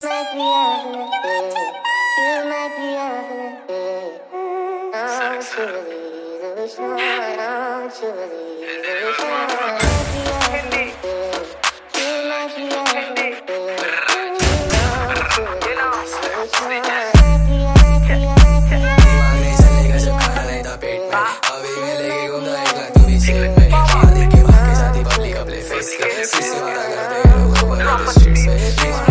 might be. You might be. Don't mm, you believe wish no? Don't you believe wish no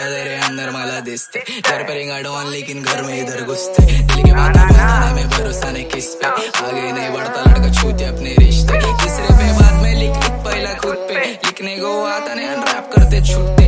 कीड़ा तेरे अंदर माला दिसते. घर पर डॉन लेकिन घर में इधर घुसते. दिल के बात बताने में भरोसा नहीं किस पे आगे नहीं बढ़ता लड़का छूते अपने रिश्ते. तीसरे पे बाद में लिख लिख पहला खुद पे. लिखने को आता नहीं अनरैप करते छूटते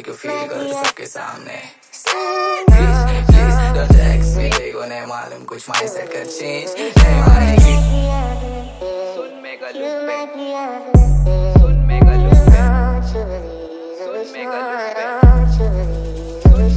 awkward क्यों फील करते सबके सामने Please, please, don't text me. देखो नहीं मालूम कुछ mindset कर change? नहीं मानेगी सुन मेगा लूप पे. सुन मेगा लूप पे you believe it was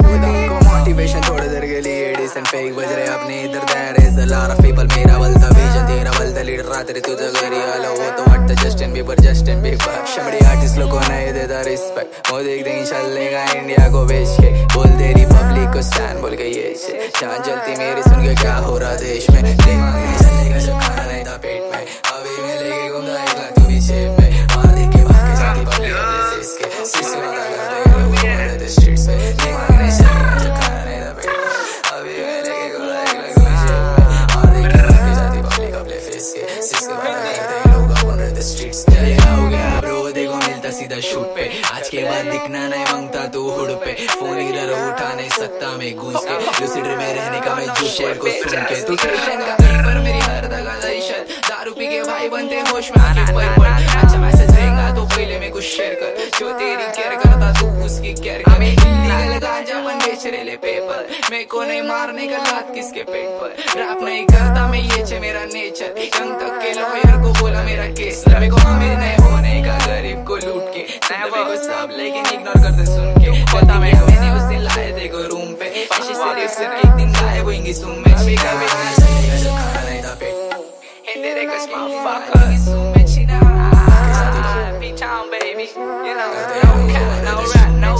खुद हमको मोटिवेशन थोड़ी देर के लिए एडिसन फेक बज रहे अपने इधर there is a lot of people मेरा बलता विजन तेरा बलता लीडर रात्रि तुझं घरी आलो वो तो वाटतं जस्टिन बीबर जस्टिन बीबर शमडी आर्टिस्ट लोगों नहीं देता रिस्पेक्ट मोदी एक दिन चलेगा इंडिया को बेच के बोल तेरी पब्लिक को स्टैंड बोल के ये छे जान जलती मेरी सुन के क्या हो रहा देश में। दिमाग नहीं चलेगा जब खाना नहीं था पेट में। अभी मैं लेके घूमता एक लाख तू भी जेब में। मार के भाग के साथी पब्लिक फेस के। सीसे वादा करते हैं लोग ऊपर रहते स्ट्रीट्स में दिमाग नहीं चलेगा जब खाना नहीं था पेट में। अभी मैं लेके घूमता एक लाख तू भी जेब में। मार के भाग के साथी पब्लिक फेस के। सीसे वादा करते हैं लोग ऊपर रहते स्ट्रीट्स में चले हो गया? सीधा शूट पे। आज के बाद दिखना नहीं माँगता तू हुड पे। फ़ोन इधर उठा नहीं सकता मैं घुस के। लूसिड में रहने का मैं जो शेर को सुन के। तू टेंशन का मेरी हर दगा दहशत दारू पी के भाई बनते होश में आके पर पर अच्छा मैसेज देगा तो पहले मैं कुछ शेयर कर। जो तेरी केयर करता तू उसकी केयर कर। इलीगल गांजा मन बेच रहे पेपर मैं को नहीं मारने का लात किसके पेट पर? रैप नहीं करता मैं ये छे मेरा नेचर यंग तक के लॉयर को बोला मेरा केस मेरे को नहीं के मेरे को सब लेकिन इग्नोर करते सुन के पता मैं मैंने उस दिन लाए देखो रूम पे ऐसे सिर्फ सिर्फ एक दिन गायब होंगी सुन में कभी कभी नहीं चलेगा जब खाना नहीं था पेट तेरे कसम fucker सुन में छिना B-Town baby you know no